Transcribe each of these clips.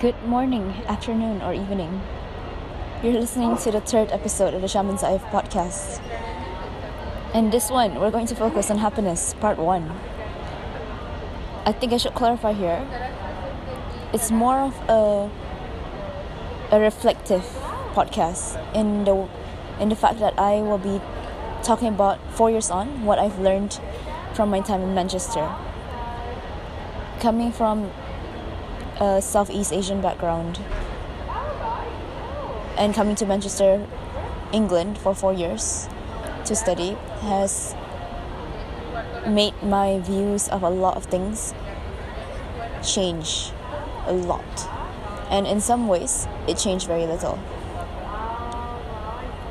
Good morning, afternoon, or evening. You're listening to the third episode of the Shamine Saif podcast. In this one, we're going to focus on happiness, part one. I think I should clarify here. It's more of a a reflective podcast in the in the fact that I will be talking about four years on what I've learned from my time in Manchester. Coming from a Southeast Asian background and coming to Manchester, England for four years to study has made my views of a lot of things change a lot. And in some ways, it changed very little.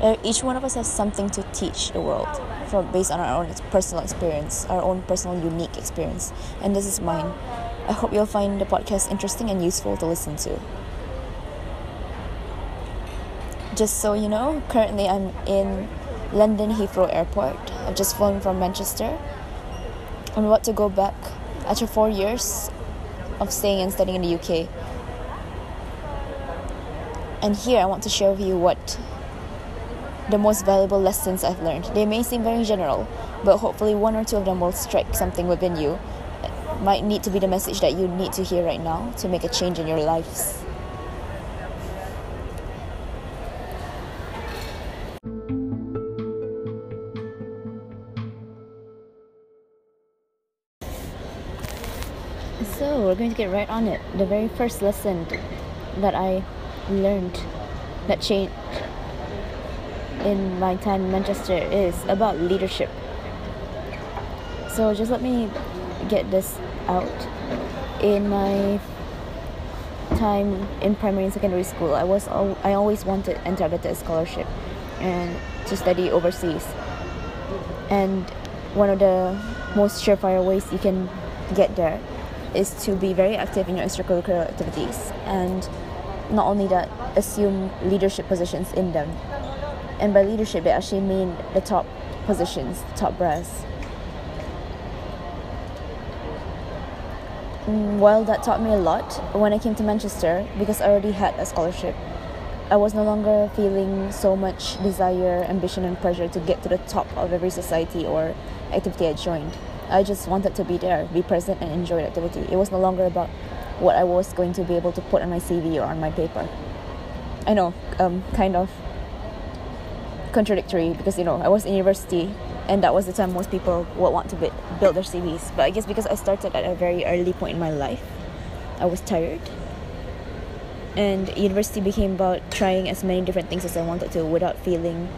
Uh, each one of us has something to teach the world from based on our own personal experience, our own personal unique experience. And this is mine. I hope you'll find the podcast interesting and useful to listen to. Just so you know, currently I'm in London Heathrow Airport. I've just flown from Manchester. I'm about to go back after four years of staying and studying in the UK. And here I want to share with you what the most valuable lessons I've learned. They may seem very general, but hopefully one or two of them will strike something within you. Might need to be the message that you need to hear right now to make a change in your lives. So, we're going to get right on it. The very first lesson that I learned that changed in my time in Manchester is about leadership. So just let me get this out. In my time in primary and secondary school, I was I always wanted to enter a scholarship and to study overseas. And one of the most surefire ways you can get there is to be very active in your extracurricular activities and not only that assume leadership positions in them and by leadership they actually mean the top positions the top brass while that taught me a lot when i came to manchester because i already had a scholarship. I was no longer feeling so much desire ambition and pressure to get to the top of every society or activity i joined. I just wanted to be there be present and enjoy the activity. It was no longer about what i was going to be able to put on my cv or on my paper. I know um, kind of contradictory because you know I was in university and that was the time most people would want to build their CVs. But I guess because I started at a very early point in my life, I was tired. And university became about trying as many different things as I wanted to without feeling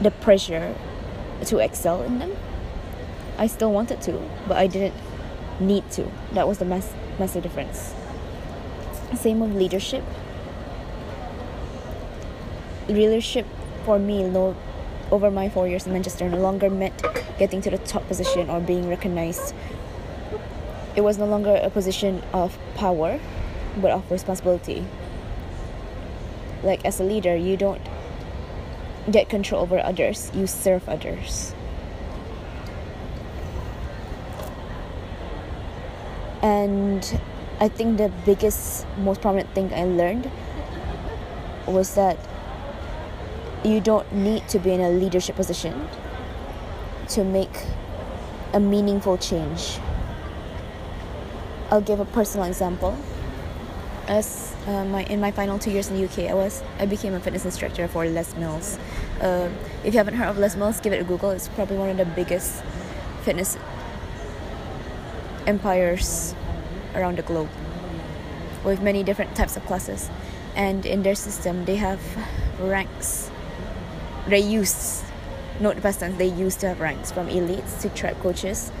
the pressure to excel in them. I still wanted to, but I didn't need to. That was the mass massive difference. Same with leadership. Leadership for me, no, over my four years in Manchester, no longer meant getting to the top position or being recognized. It was no longer a position of power, but of responsibility. Like as a leader, you don't get control over others, you serve others. And I think the biggest, most prominent thing I learned was that you don't need to be in a leadership position to make a meaningful change. I'll give a personal example. As uh, my in my final two years in the UK, I was I became a fitness instructor for Les Mills. Uh, if you haven't heard of Les Mills, give it a Google. It's probably one of the biggest fitness empires around the globe, with many different types of classes. And in their system, they have ranks they used not the tense they used to have ranks from elites to track coaches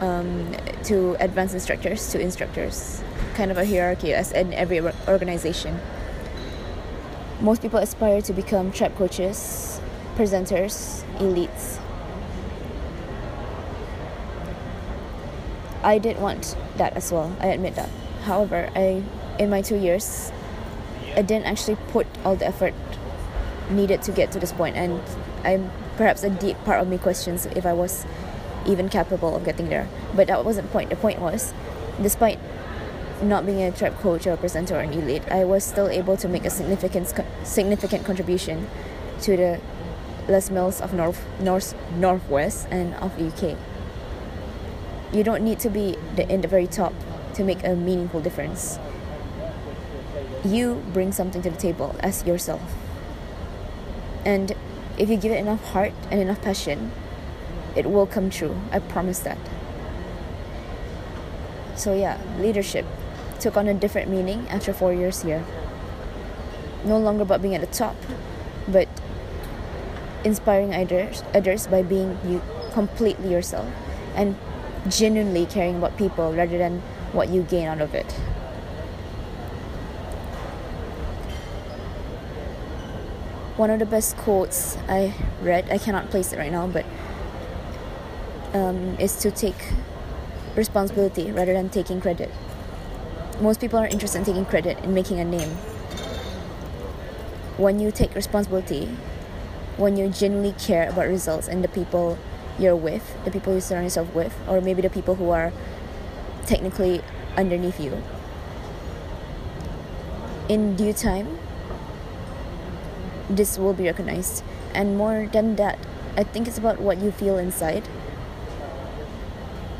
um, to advanced instructors to instructors. Kind of a hierarchy as in every organization. Most people aspire to become trap coaches presenters elites. I did want that as well i admit that. However i in my two years i didn't actually put all the effort needed to get to this point and i'm perhaps a deep part of me questions if i was even capable of getting there but that wasn't the point the point was despite not being a tribe coach or a presenter or an elite, I was still able to make a significant significant contribution to the Les Mills of North North Northwest and of the UK. You don't need to be the, in the very top to make a meaningful difference. You bring something to the table as yourself. And if you give it enough heart and enough passion, it will come true. I promise that. So, yeah, leadership took on a different meaning after four years here. No longer about being at the top, but inspiring others, others by being you completely yourself and genuinely caring about people rather than what you gain out of it. One of the best quotes I read, I cannot place it right now, but um, is to take responsibility rather than taking credit most people are interested in taking credit in making a name. When you take responsibility, when you genuinely care about results and the people you're with, the people you surround yourself with, or maybe the people who are technically underneath you, in due time, this will be recognized. And more than that, I think it's about what you feel inside.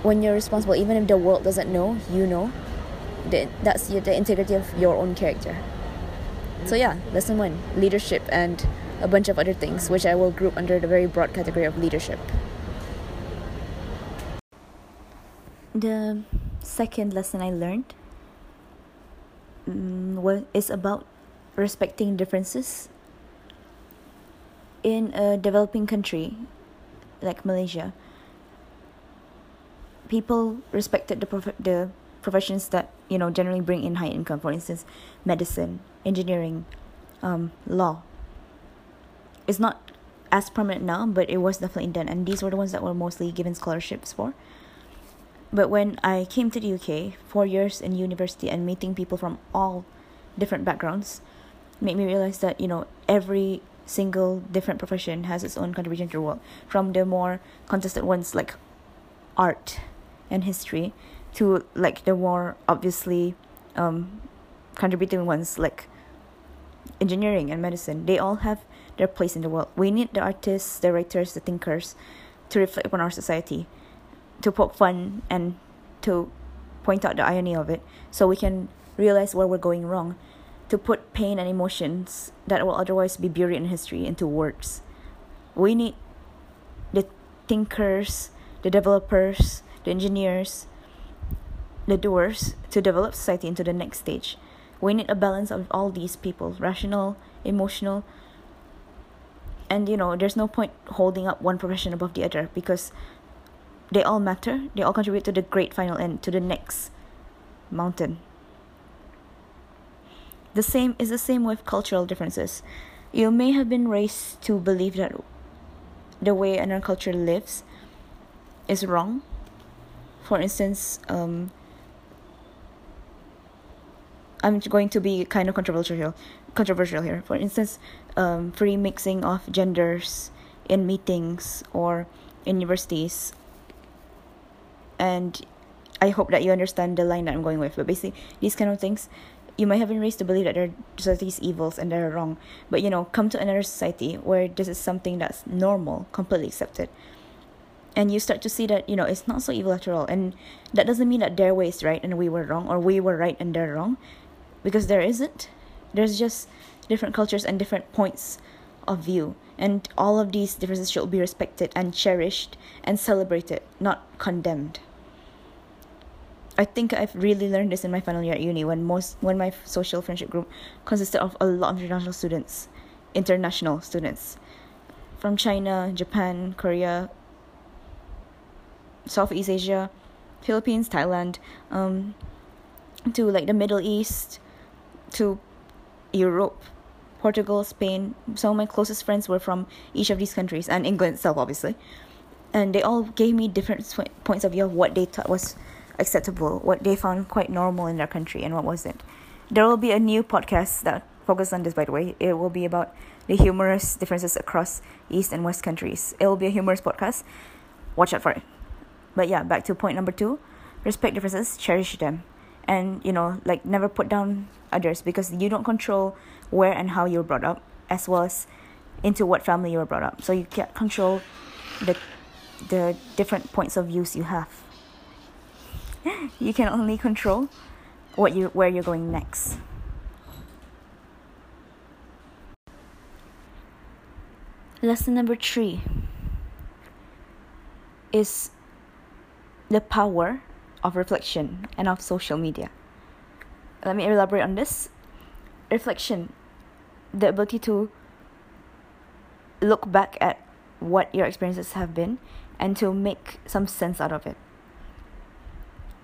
When you're responsible, even if the world doesn't know, you know that's the, integrity of your own character. So yeah, lesson one, leadership and a bunch of other things, which I will group under the very broad category of leadership. The second lesson I learned um, was is about respecting differences. In a developing country like Malaysia, people respected the prof- the professions that you know generally bring in high income. For instance medicine engineering um, law. It's not as prominent now but it was definitely done. And these were the ones that were mostly given scholarships for. But when i came to the uk four years in university and meeting people from all different backgrounds made me realize that you know every single different profession has its own contribution to the world. From the more contested ones like art and history to like the more obviously um, contributing ones like engineering and medicine they all have their place in the world. We need the artists the writers the thinkers to reflect upon our society to poke fun and to point out the irony of it so we can realize where we're going wrong to put pain and emotions that will otherwise be buried in history into words we need the thinkers the developers the engineers the doers to develop society into the next stage. We need a balance of all these people rational, emotional, and you know, there's no point holding up one profession above the other because they all matter, they all contribute to the great final end, to the next mountain. The same is the same with cultural differences. You may have been raised to believe that the way another culture lives is wrong. For instance, um, I'm going to be kind of controversial here. Controversial here. For instance, um, free mixing of genders in meetings or in universities. And I hope that you understand the line that I'm going with. But basically, these kind of things, you might have been raised to believe that there are these evils and they're wrong. But you know, come to another society where this is something that's normal, completely accepted. And you start to see that, you know, it's not so evil after all. And that doesn't mean that their way is right and we were wrong, or we were right and they're wrong because there isn't. There's just different cultures and different points of view. And all of these differences should be respected and cherished and celebrated, not condemned. I think I've really learned this in my final year at uni when most when my social friendship group consisted of a lot of international students, international students from China, Japan, Korea, Southeast Asia, Philippines, Thailand, um, to like the Middle East, to Europe, Portugal, Spain. Some of my closest friends were from each of these countries and England itself, obviously. And they all gave me different points of view of what they thought was acceptable, what they found quite normal in their country, and what wasn't. There will be a new podcast that focuses on this, by the way. It will be about the humorous differences across East and West countries. It will be a humorous podcast. Watch out for it. But yeah, back to point number two respect differences, cherish them and you know like never put down others because you don't control where and how you're brought up as well as into what family you were brought up so you can't control the the different points of views you have you can only control what you where you're going next lesson number 3 is the power of reflection and of social media. Let me elaborate on this. Reflection, the ability to look back at what your experiences have been and to make some sense out of it.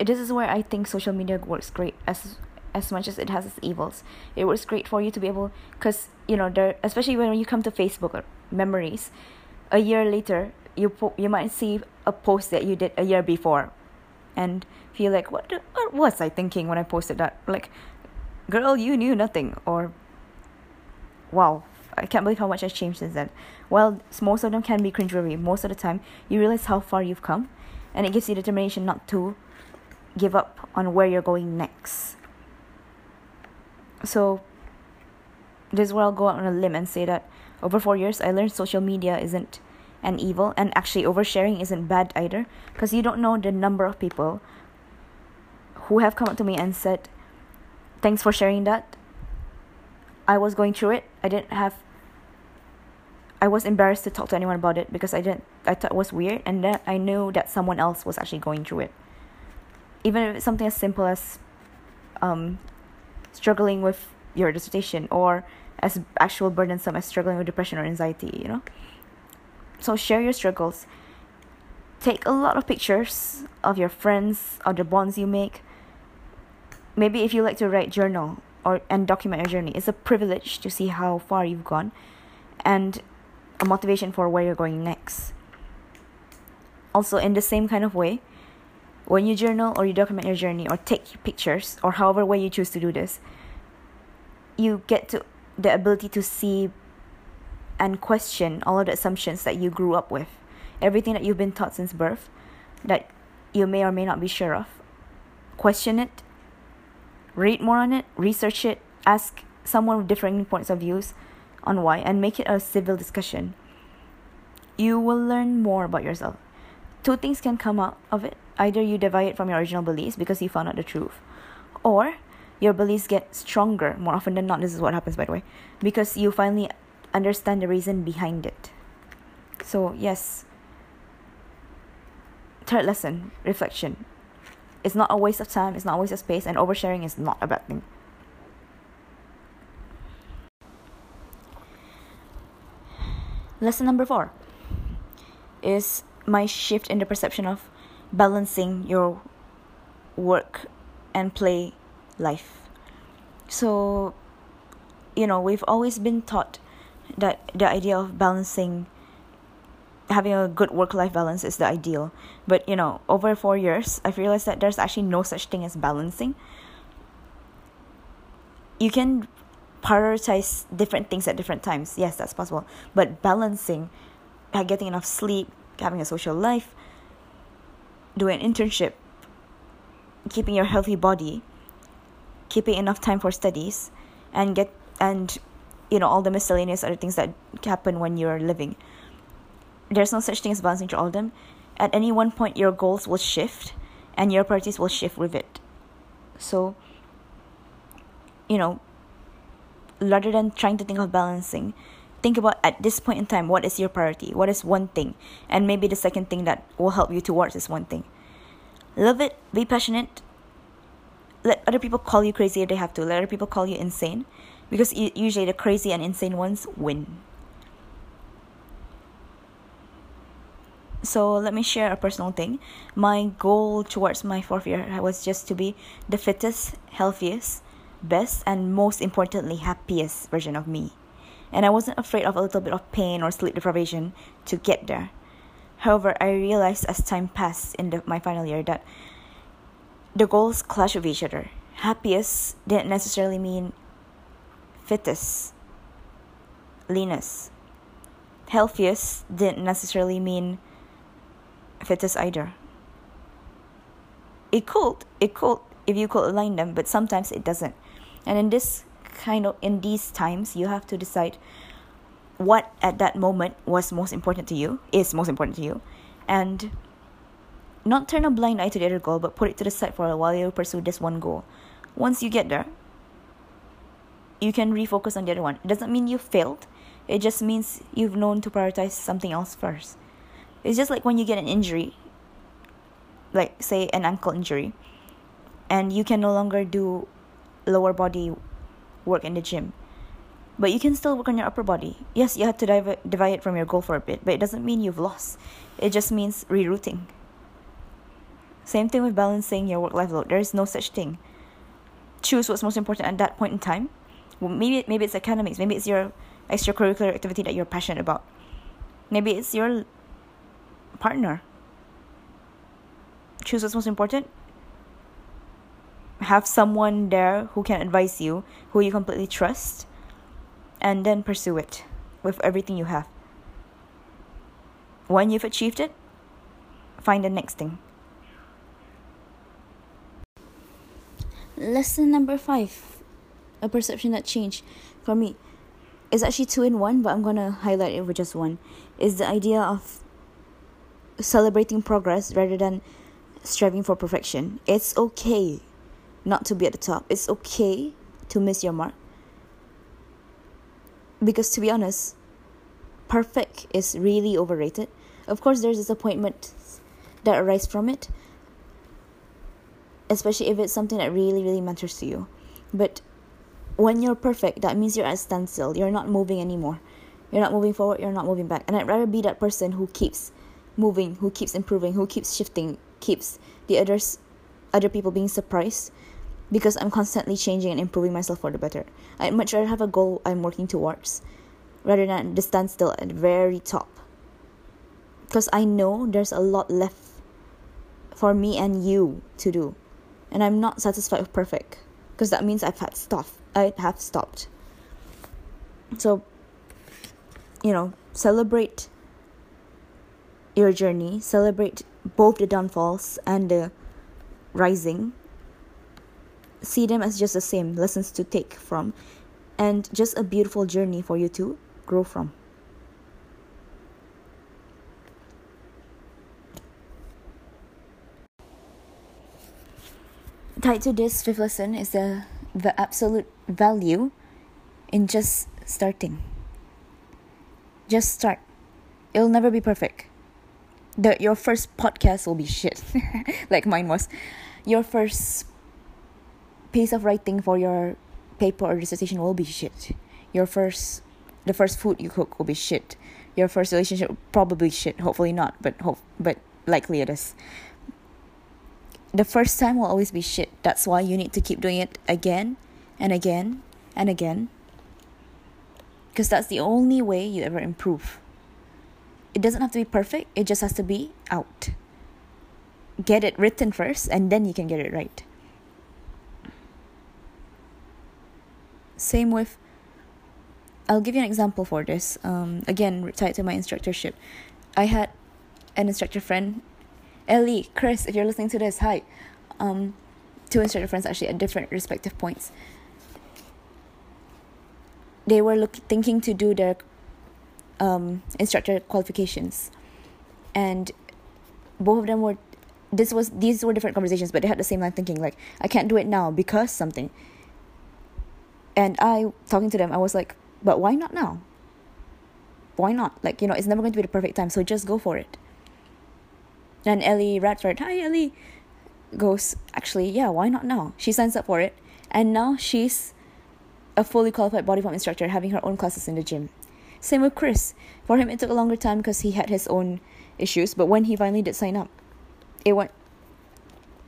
This is where I think social media works great as as much as it has its evils. It works great for you to be able because you know there especially when you come to Facebook or memories, a year later you po- you might see a post that you did a year before and feel like what, what was i thinking when i posted that? Like girl you knew nothing or wow i can't believe how much has changed since then. Well most of them can be cringeworthy. Most of the time you realize how far you've come and it gives you determination not to give up on where you're going next. So this is where i'll go out on a limb and say that over four years i learned social media isn't an evil and actually oversharing isn't bad either because you don't know the number of people who have come up to me and said thanks for sharing that. I was going through it. I didn't have i was embarrassed to talk to anyone about it because i didn't i thought it was weird and then i knew that someone else was actually going through it even if it's something as simple as um, struggling with your dissertation or as actual burdensome as struggling with depression or anxiety you know so share your struggles. Take a lot of pictures of your friends, of the bonds you make. Maybe if you like to write journal or and document your journey, it's a privilege to see how far you've gone and a motivation for where you're going next. Also, in the same kind of way, when you journal or you document your journey or take pictures or however way you choose to do this, you get to the ability to see and question all of the assumptions that you grew up with. Everything that you've been taught since birth that you may or may not be sure of. Question it, read more on it, research it, ask someone with differing points of views on why, and make it a civil discussion. You will learn more about yourself. Two things can come out of it. Either you deviate from your original beliefs because you found out the truth, or your beliefs get stronger more often than not. This is what happens, by the way, because you finally understand the reason behind it. So, yes. Third lesson reflection. It's not a waste of time, it's not a waste of space, and oversharing is not a bad thing. Lesson number four is my shift in the perception of balancing your work and play life. So, you know, we've always been taught that the idea of balancing having a good work life balance is the ideal. But you know over 4 years i've realized that there's actually no such thing as balancing. You can prioritize different things at different times. Yes that's possible. But balancing getting enough sleep having a social life doing an internship keeping your healthy body keeping enough time for studies and get and you know all the miscellaneous other things that happen when you're living. There's no such thing as balancing through all of them. At any one point your goals will shift and your priorities will shift with it. So you know rather than trying to think of balancing think about at this point in time what is your priority? What is one thing? And maybe the second thing that will help you towards this one thing. Love it. Be passionate. Let other people call you crazy if they have to. Let other people call you insane. Because usually the crazy and insane ones win. So let me share a personal thing. My goal towards my fourth year was just to be the fittest, healthiest, best, and most importantly, happiest version of me. And I wasn't afraid of a little bit of pain or sleep deprivation to get there. However, I realized as time passed in the, my final year that the goals clash with each other. Happiest didn't necessarily mean fittest, leanest. Healthiest didn't necessarily mean fittest either. It could, it could, if you could align them, but sometimes it doesn't. And in this kind of in these times, you have to decide what at that moment was most important to you, is most important to you, and not turn a blind eye to the other goal, but put it to the side for a while you pursue this one goal. Once you get there, you can refocus on the other one. It doesn't mean you failed. It just means you've known to prioritize something else first. It's just like when you get an injury, like say an ankle injury, and you can no longer do lower body work in the gym. But you can still work on your upper body. Yes, you have to div- divide it from your goal for a bit, but it doesn't mean you've lost. It just means rerouting. Same thing with balancing your work life load. There is no such thing. Choose what's most important at that point in time. Well, maybe maybe it's academics. Maybe it's your extracurricular activity that you're passionate about. Maybe it's your partner. Choose what's most important. Have someone there who can advise you, who you completely trust, and then pursue it with everything you have. When you've achieved it, find the next thing. Lesson number five a perception that changed for me is actually two in one, but I'm gonna highlight it with just one. Is the idea of celebrating progress rather than striving for perfection. It's okay not to be at the top. It's okay to miss your mark. Because to be honest, perfect is really overrated. Of course, there's disappointment that arise from it, especially if it's something that really, really matters to you. But when you're perfect, that means you're at a standstill. You're not moving anymore. You're not moving forward. You're not moving back. And I'd rather be that person who keeps moving, who keeps improving, who keeps shifting, keeps the others, other people being surprised, because I'm constantly changing and improving myself for the better. I'd much rather have a goal I'm working towards, rather than the standstill at the very top. Because I know there's a lot left for me and you to do, and I'm not satisfied with perfect, because that means I've had stuff I have stopped. So, you know, celebrate your journey, celebrate both the downfalls and the rising. See them as just the same lessons to take from and just a beautiful journey for you to grow from. Tied to this fifth lesson is the the absolute value in just starting. Just start. It'll never be perfect. The your first podcast will be shit, like mine was. Your first piece of writing for your paper or dissertation will be shit. Your first, the first food you cook will be shit. Your first relationship probably shit. Hopefully not, but hope, but likely it is the first time will always be shit. That's why you need to keep doing it again and again and again. Because that's the only way you ever improve. It doesn't have to be perfect, it just has to be out. Get it written first, and then you can get it right. Same with, I'll give you an example for this. Um, again, tied to my instructorship. I had an instructor friend Ellie, Chris, if you're listening to this, hi. Um, two instructor friends actually at different respective points. They were look, thinking to do their um, instructor qualifications, and both of them were. This was these were different conversations, but they had the same line thinking. Like I can't do it now because something. And I talking to them, I was like, but why not now? Why not? Like you know, it's never going to be the perfect time, so just go for it. And Ellie Radford, hi Ellie, goes, actually, yeah, why not now? She signs up for it. And now she's a fully qualified body form instructor having her own classes in the gym. Same with Chris. For him, it took a longer time because he had his own issues. But when he finally did sign up, it went,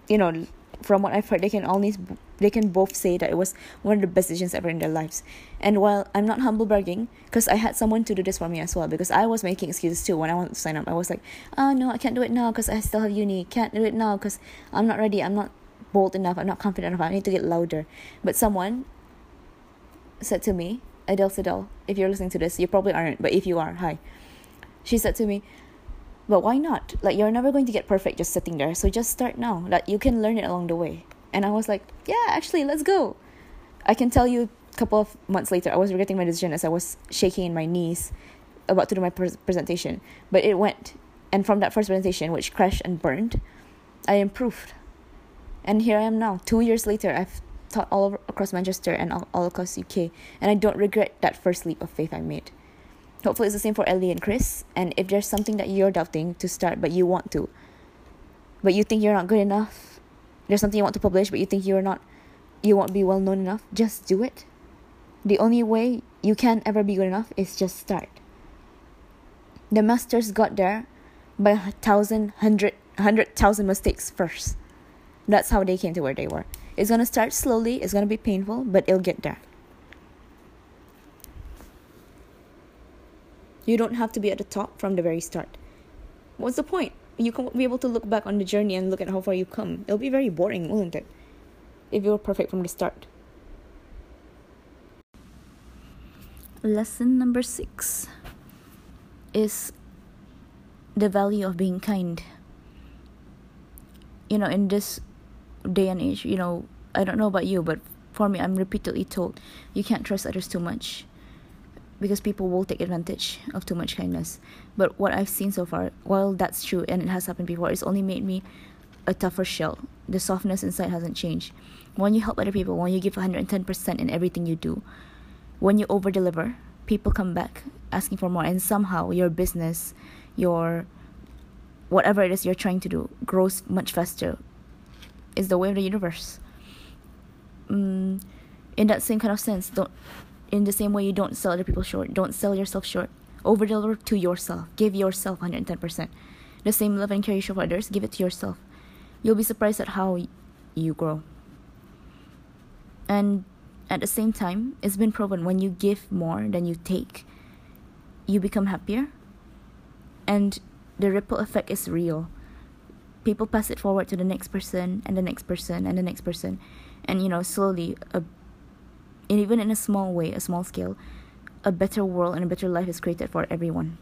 you know, from what I've heard, they can only they can both say that it was one of the best decisions ever in their lives. And while I'm not humble bragging, because I had someone to do this for me as well, because I was making excuses too when I wanted to sign up. I was like, oh no, I can't do it now because I still have uni. Can't do it now because I'm not ready. I'm not bold enough. I'm not confident enough. I need to get louder. But someone said to me, Adele Sedel, if you're listening to this, you probably aren't, but if you are, hi. She said to me, but why not? Like you're never going to get perfect just sitting there. So just start now. Like you can learn it along the way. And I was like, yeah, actually, let's go. I can tell you a couple of months later, I was regretting my decision as I was shaking in my knees about to do my pre- presentation. But it went. And from that first presentation, which crashed and burned, I improved. And here I am now. Two years later, I've taught all over, across Manchester and all, all across UK. And I don't regret that first leap of faith I made. Hopefully, it's the same for Ellie and Chris. And if there's something that you're doubting to start, but you want to, but you think you're not good enough, there's something you want to publish, but you think you're not, you won't be well known enough, just do it. The only way you can ever be good enough is just start. The masters got there by a thousand, hundred, hundred thousand mistakes first. That's how they came to where they were. It's gonna start slowly, it's gonna be painful, but it'll get there. You don't have to be at the top from the very start. What's the point? You can be able to look back on the journey and look at how far you come. It'll be very boring, won't it? If you were perfect from the start. Lesson number six is the value of being kind. You know, in this day and age, you know, I don't know about you, but for me, I'm repeatedly told you can't trust others too much because people will take advantage of too much kindness. But what I've seen so far, while that's true and it has happened before, it's only made me a tougher shell. The softness inside hasn't changed. When you help other people, when you give 110% in everything you do, when you over deliver, people come back asking for more, and somehow your business, your whatever it is you're trying to do, grows much faster. Is the way of the universe. Mm, in that same kind of sense, don't in the same way you don't sell other people short. Don't sell yourself short. Over deliver to yourself. Give yourself 110% the same love and care you show for others give it to yourself. You'll be surprised at how you grow. And at the same time it's been proven when you give more than you take you become happier. And the ripple effect is real. People pass it forward to the next person and the next person and the next person. And you know slowly a and even in a small way, a small scale, a better world and a better life is created for everyone.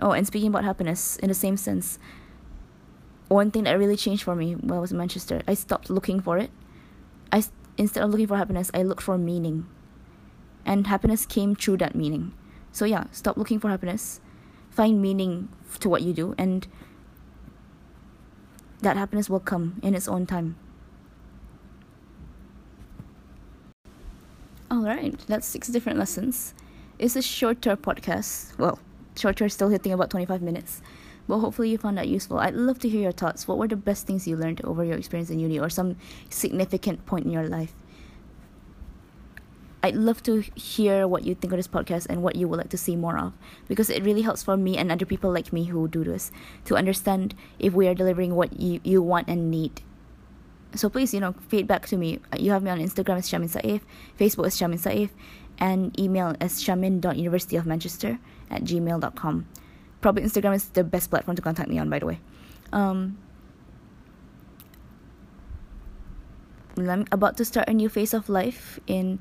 Oh, and speaking about happiness, in the same sense, one thing that really changed for me when I was in Manchester, I stopped looking for it. I instead of looking for happiness, I looked for meaning, and happiness came through that meaning. So yeah, stop looking for happiness, find meaning to what you do, and that happiness will come in its own time. All right, that's six different lessons. It's a shorter podcast. Well, shorter, still hitting about 25 minutes. But hopefully you found that useful. I'd love to hear your thoughts. What were the best things you learned over your experience in uni or some significant point in your life? I'd love to hear what you think of this podcast and what you would like to see more of because it really helps for me and other people like me who do this to understand if we are delivering what you, you want and need so please, you know, feedback to me. You have me on Instagram as Shamine Saif, Facebook as Shamine Saif, and email as shamin.universityofmanchester at gmail.com. Probably Instagram is the best platform to contact me on, by the way. Um, I'm about to start a new phase of life in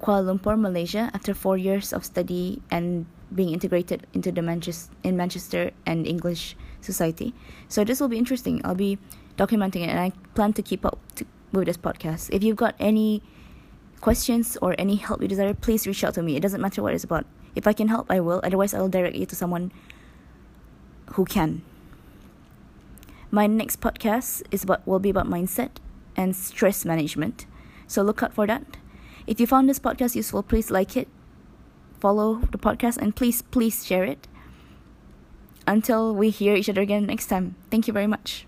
Kuala Lumpur, Malaysia, after four years of study and being integrated into the Manchester in Manchester and English society. So this will be interesting. I'll be documenting it, and I plan to keep up to, with this podcast. If you've got any questions or any help you desire, please reach out to me. It doesn't matter what it's about. If I can help, I will. Otherwise, I'll direct you to someone who can. My next podcast is about will be about mindset and stress management. So look out for that. If you found this podcast useful, please like it, follow the podcast, and please, please share it. Until we hear each other again next time. Thank you very much.